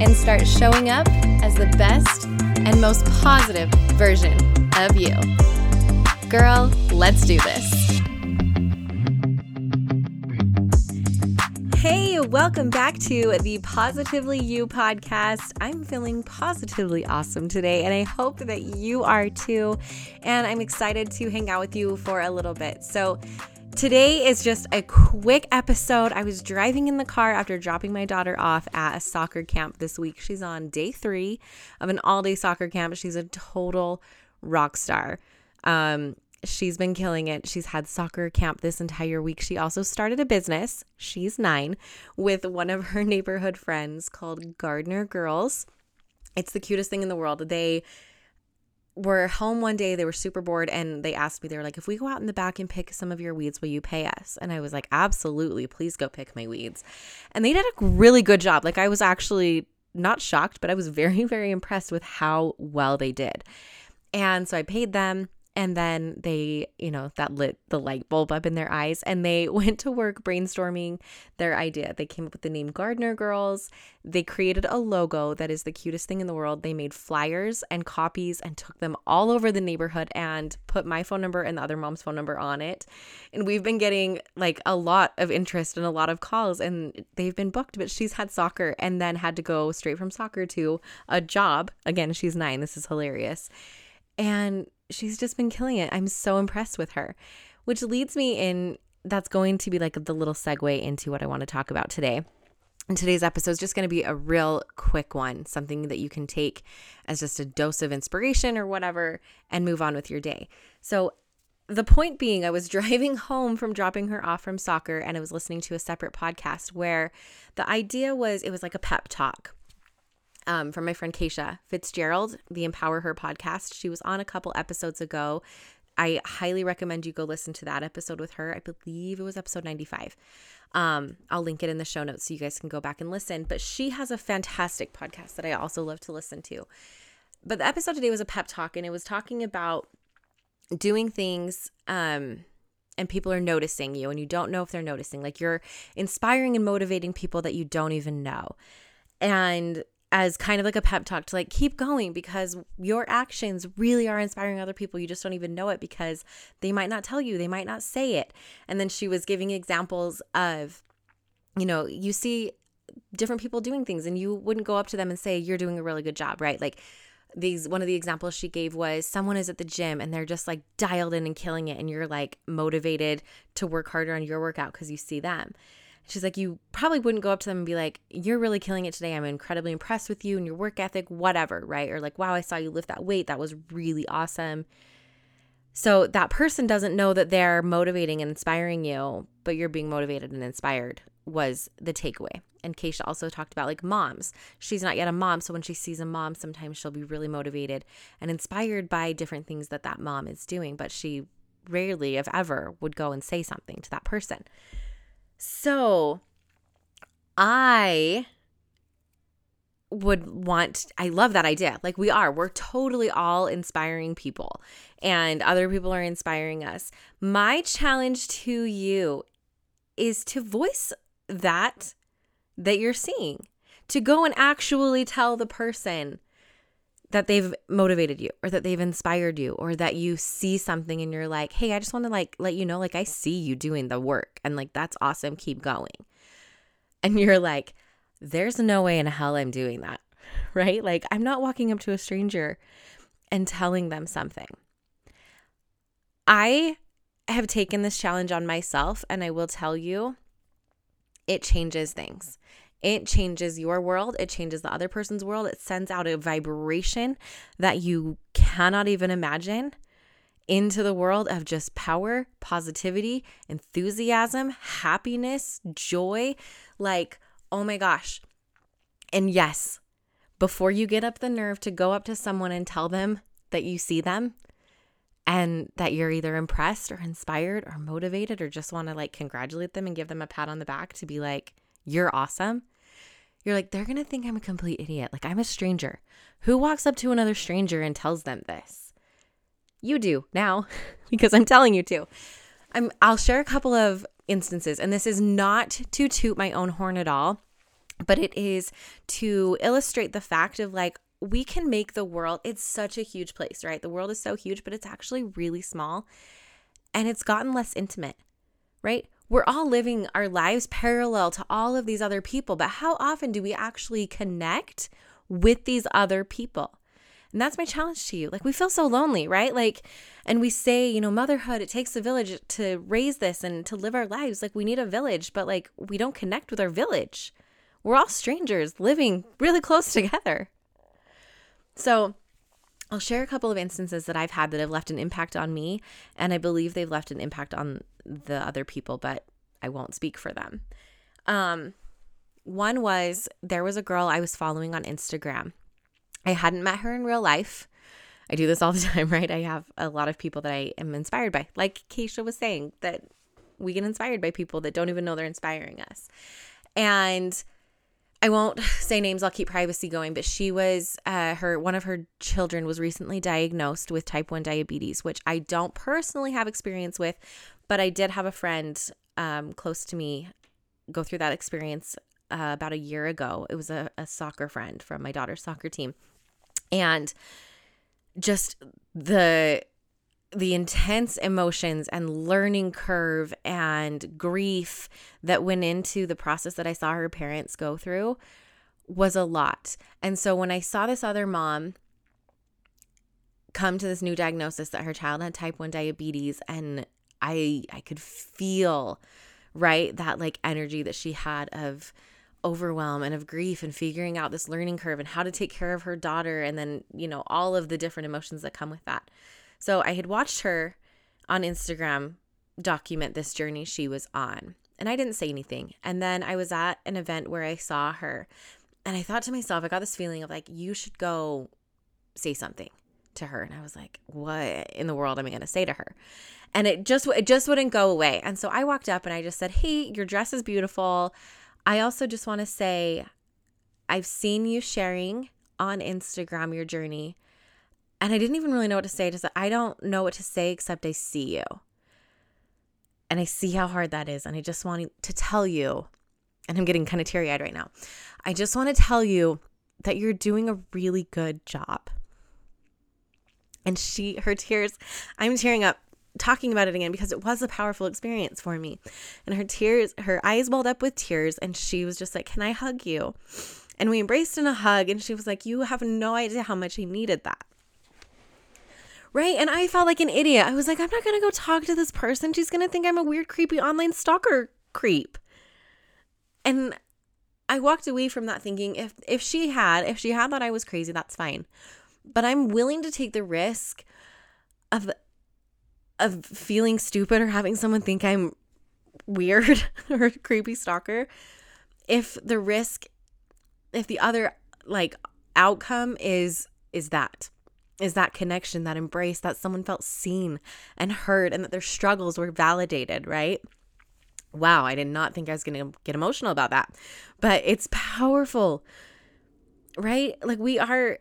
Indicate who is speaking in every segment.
Speaker 1: and start showing up as the best and most positive version of you. Girl, let's do this. Hey, welcome back to the Positively You podcast. I'm feeling positively awesome today, and I hope that you are too. And I'm excited to hang out with you for a little bit. So, Today is just a quick episode. I was driving in the car after dropping my daughter off at a soccer camp this week. She's on day three of an all day soccer camp. She's a total rock star. Um, she's been killing it. She's had soccer camp this entire week. She also started a business, she's nine, with one of her neighborhood friends called Gardener Girls. It's the cutest thing in the world. They were home one day, they were super bored, and they asked me, they were like, if we go out in the back and pick some of your weeds, will you pay us? And I was like, absolutely, please go pick my weeds. And they did a really good job. Like, I was actually not shocked, but I was very, very impressed with how well they did. And so I paid them. And then they, you know, that lit the light bulb up in their eyes and they went to work brainstorming their idea. They came up with the name Gardener Girls. They created a logo that is the cutest thing in the world. They made flyers and copies and took them all over the neighborhood and put my phone number and the other mom's phone number on it. And we've been getting like a lot of interest and a lot of calls and they've been booked, but she's had soccer and then had to go straight from soccer to a job. Again, she's nine. This is hilarious. And she's just been killing it. I'm so impressed with her, which leads me in. That's going to be like the little segue into what I want to talk about today. And today's episode is just going to be a real quick one, something that you can take as just a dose of inspiration or whatever and move on with your day. So, the point being, I was driving home from dropping her off from soccer and I was listening to a separate podcast where the idea was it was like a pep talk um, from my friend Keisha Fitzgerald, the Empower Her podcast. She was on a couple episodes ago. I highly recommend you go listen to that episode with her. I believe it was episode 95. Um, I'll link it in the show notes so you guys can go back and listen. But she has a fantastic podcast that I also love to listen to. But the episode today was a pep talk, and it was talking about doing things um, and people are noticing you, and you don't know if they're noticing. Like you're inspiring and motivating people that you don't even know. And as kind of like a pep talk to like keep going because your actions really are inspiring other people. You just don't even know it because they might not tell you, they might not say it. And then she was giving examples of, you know, you see different people doing things and you wouldn't go up to them and say, You're doing a really good job, right? Like, these one of the examples she gave was someone is at the gym and they're just like dialed in and killing it and you're like motivated to work harder on your workout because you see them She's like, you probably wouldn't go up to them and be like, you're really killing it today. I'm incredibly impressed with you and your work ethic, whatever, right? Or like, wow, I saw you lift that weight. That was really awesome. So that person doesn't know that they're motivating and inspiring you, but you're being motivated and inspired was the takeaway. And Keisha also talked about like moms. She's not yet a mom, so when she sees a mom, sometimes she'll be really motivated and inspired by different things that that mom is doing, but she rarely, if ever, would go and say something to that person. So I would want I love that idea. Like we are. We're totally all inspiring people and other people are inspiring us. My challenge to you is to voice that that you're seeing. To go and actually tell the person that they've motivated you or that they've inspired you or that you see something and you're like, "Hey, I just want to like let you know like I see you doing the work and like that's awesome, keep going." And you're like, "There's no way in hell I'm doing that." Right? Like I'm not walking up to a stranger and telling them something. I have taken this challenge on myself and I will tell you it changes things. It changes your world, it changes the other person's world. It sends out a vibration that you cannot even imagine into the world of just power, positivity, enthusiasm, happiness, joy. Like, oh my gosh. And yes, before you get up the nerve to go up to someone and tell them that you see them and that you're either impressed or inspired or motivated or just want to like congratulate them and give them a pat on the back to be like, you're awesome. You're like, they're going to think I'm a complete idiot. Like, I'm a stranger. Who walks up to another stranger and tells them this? You do now because I'm telling you to. I'm, I'll share a couple of instances, and this is not to toot my own horn at all, but it is to illustrate the fact of like, we can make the world, it's such a huge place, right? The world is so huge, but it's actually really small and it's gotten less intimate, right? We're all living our lives parallel to all of these other people, but how often do we actually connect with these other people? And that's my challenge to you. Like, we feel so lonely, right? Like, and we say, you know, motherhood, it takes a village to raise this and to live our lives. Like, we need a village, but like, we don't connect with our village. We're all strangers living really close together. So, I'll share a couple of instances that I've had that have left an impact on me, and I believe they've left an impact on the other people, but I won't speak for them. Um, one was there was a girl I was following on Instagram. I hadn't met her in real life. I do this all the time, right? I have a lot of people that I am inspired by. Like Keisha was saying, that we get inspired by people that don't even know they're inspiring us. And I won't say names, I'll keep privacy going, but she was uh, her one of her children was recently diagnosed with type 1 diabetes, which I don't personally have experience with, but I did have a friend um, close to me go through that experience uh, about a year ago. It was a, a soccer friend from my daughter's soccer team. And just the the intense emotions and learning curve and grief that went into the process that I saw her parents go through was a lot. And so when I saw this other mom come to this new diagnosis that her child had type 1 diabetes and I I could feel right that like energy that she had of overwhelm and of grief and figuring out this learning curve and how to take care of her daughter and then you know all of the different emotions that come with that so I had watched her on Instagram document this journey she was on, and I didn't say anything. And then I was at an event where I saw her, and I thought to myself, I got this feeling of like, you should go say something to her. And I was like, what in the world am I going to say to her? And it just it just wouldn't go away. And so I walked up and I just said, "Hey, your dress is beautiful. I also just want to say I've seen you sharing on Instagram your journey and I didn't even really know what to say. Just I don't know what to say except I see you. And I see how hard that is. And I just want to tell you, and I'm getting kind of teary eyed right now. I just want to tell you that you're doing a really good job. And she, her tears, I'm tearing up talking about it again because it was a powerful experience for me. And her tears, her eyes welled up with tears, and she was just like, Can I hug you? And we embraced in a hug, and she was like, You have no idea how much I needed that. Right. And I felt like an idiot. I was like, I'm not going to go talk to this person. She's going to think I'm a weird, creepy online stalker creep. And I walked away from that thinking if if she had, if she had thought I was crazy, that's fine. But I'm willing to take the risk of of feeling stupid or having someone think I'm weird or creepy stalker if the risk if the other like outcome is is that is that connection, that embrace, that someone felt seen and heard and that their struggles were validated, right? Wow, I did not think I was going to get emotional about that. But it's powerful, right? Like we are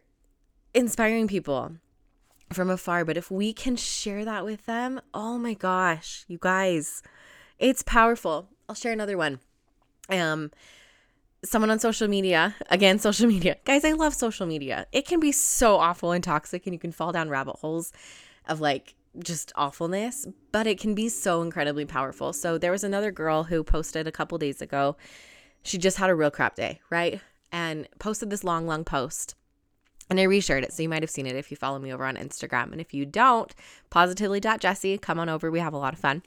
Speaker 1: inspiring people from afar, but if we can share that with them, oh my gosh, you guys, it's powerful. I'll share another one. Um someone on social media, again, social media. Guys, I love social media. It can be so awful and toxic, and you can fall down rabbit holes of like just awfulness, but it can be so incredibly powerful. So there was another girl who posted a couple days ago. She just had a real crap day, right? And posted this long, long post. And I reshared it. So you might have seen it if you follow me over on Instagram. And if you don't, positively positively.jessie, come on over. We have a lot of fun.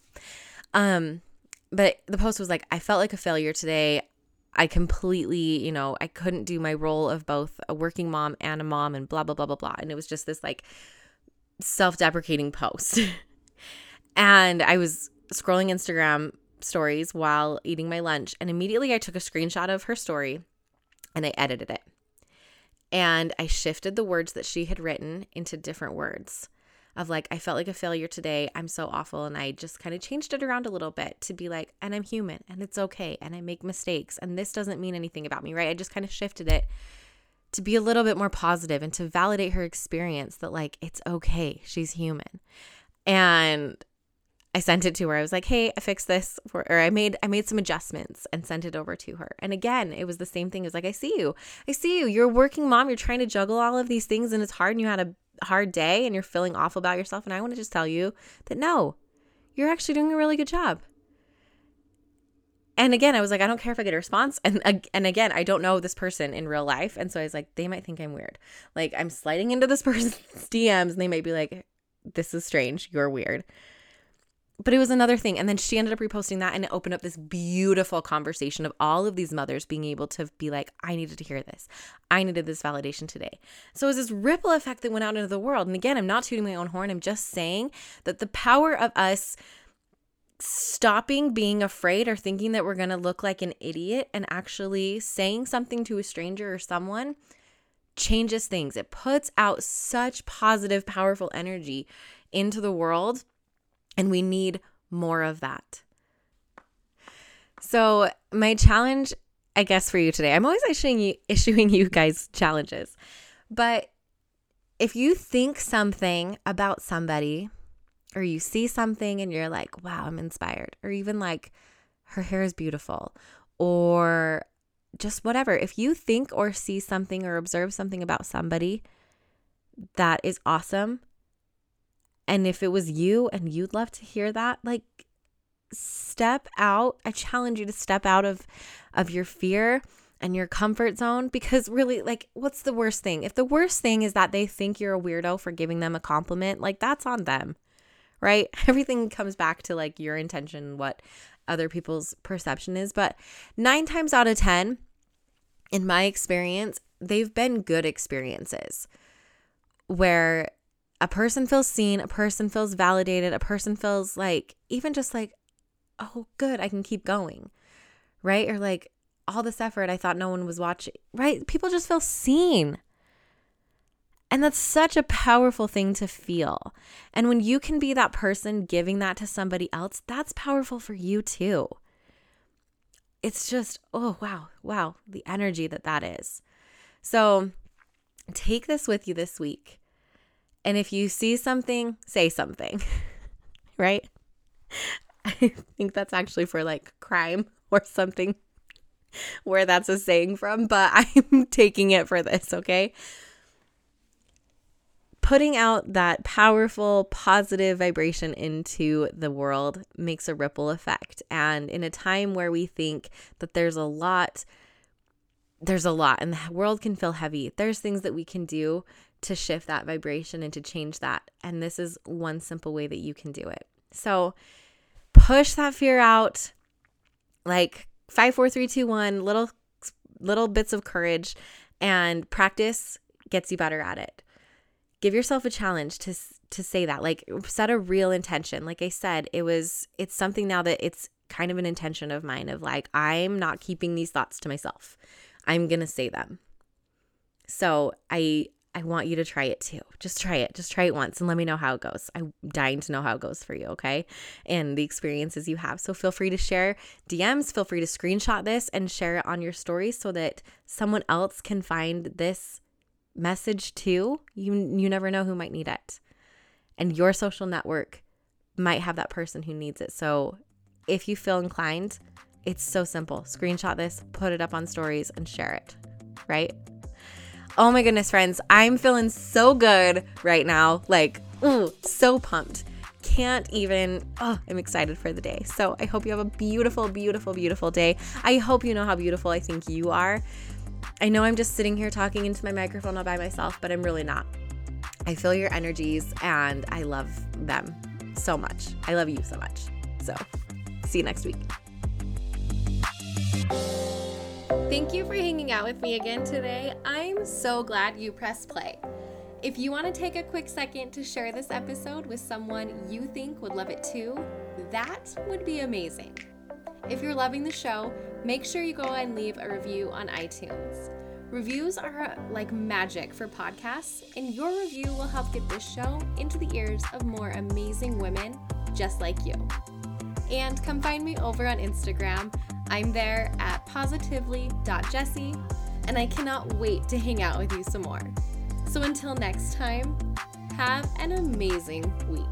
Speaker 1: Um, but the post was like, I felt like a failure today. I completely, you know, I couldn't do my role of both a working mom and a mom and blah, blah, blah, blah, blah. And it was just this like self deprecating post. and I was scrolling Instagram stories while eating my lunch. And immediately I took a screenshot of her story and I edited it. And I shifted the words that she had written into different words of like, I felt like a failure today. I'm so awful. And I just kind of changed it around a little bit to be like, and I'm human and it's okay. And I make mistakes. And this doesn't mean anything about me, right? I just kind of shifted it to be a little bit more positive and to validate her experience that like, it's okay. She's human. And I sent it to her. I was like, "Hey, I fixed this for or I made I made some adjustments and sent it over to her." And again, it was the same thing. It was like, "I see you. I see you. You're a working mom. You're trying to juggle all of these things and it's hard and you had a hard day and you're feeling awful about yourself and I want to just tell you that no, you're actually doing a really good job." And again, I was like, I don't care if I get a response. And and again, I don't know this person in real life, and so I was like, they might think I'm weird. Like I'm sliding into this person's DMs, and they might be like, "This is strange. You're weird." But it was another thing. And then she ended up reposting that and it opened up this beautiful conversation of all of these mothers being able to be like, I needed to hear this. I needed this validation today. So it was this ripple effect that went out into the world. And again, I'm not tooting my own horn. I'm just saying that the power of us stopping being afraid or thinking that we're going to look like an idiot and actually saying something to a stranger or someone changes things. It puts out such positive, powerful energy into the world and we need more of that. So, my challenge, I guess, for you today, I'm always issuing you, issuing you guys challenges. But if you think something about somebody, or you see something and you're like, wow, I'm inspired, or even like, her hair is beautiful, or just whatever, if you think or see something or observe something about somebody that is awesome, and if it was you and you'd love to hear that, like step out. I challenge you to step out of of your fear and your comfort zone because really like what's the worst thing? If the worst thing is that they think you're a weirdo for giving them a compliment, like that's on them. Right? Everything comes back to like your intention, what other people's perception is, but 9 times out of 10 in my experience, they've been good experiences where a person feels seen, a person feels validated, a person feels like, even just like, oh, good, I can keep going, right? Or like, all this effort, I thought no one was watching, right? People just feel seen. And that's such a powerful thing to feel. And when you can be that person giving that to somebody else, that's powerful for you too. It's just, oh, wow, wow, the energy that that is. So take this with you this week. And if you see something, say something, right? I think that's actually for like crime or something where that's a saying from, but I'm taking it for this, okay? Putting out that powerful, positive vibration into the world makes a ripple effect. And in a time where we think that there's a lot, there's a lot, and the world can feel heavy, there's things that we can do to shift that vibration and to change that. And this is one simple way that you can do it. So push that fear out like five, four, three, two, one, little little bits of courage and practice gets you better at it. Give yourself a challenge to to say that. Like set a real intention. Like I said, it was it's something now that it's kind of an intention of mine of like I'm not keeping these thoughts to myself. I'm going to say them. So I I want you to try it too. Just try it. Just try it once and let me know how it goes. I'm dying to know how it goes for you, okay? And the experiences you have. So feel free to share DMs, feel free to screenshot this and share it on your stories so that someone else can find this message too. You you never know who might need it. And your social network might have that person who needs it. So if you feel inclined, it's so simple. Screenshot this, put it up on stories and share it, right? Oh my goodness, friends, I'm feeling so good right now. Like, ooh, so pumped. Can't even, oh, I'm excited for the day. So I hope you have a beautiful, beautiful, beautiful day. I hope you know how beautiful I think you are. I know I'm just sitting here talking into my microphone all by myself, but I'm really not. I feel your energies and I love them so much. I love you so much. So, see you next week. Thank you for hanging out with me again today. I'm so glad you pressed play. If you want to take a quick second to share this episode with someone you think would love it too, that would be amazing. If you're loving the show, make sure you go and leave a review on iTunes. Reviews are like magic for podcasts, and your review will help get this show into the ears of more amazing women just like you. And come find me over on Instagram. I'm there at positively.jessie, and I cannot wait to hang out with you some more. So until next time, have an amazing week.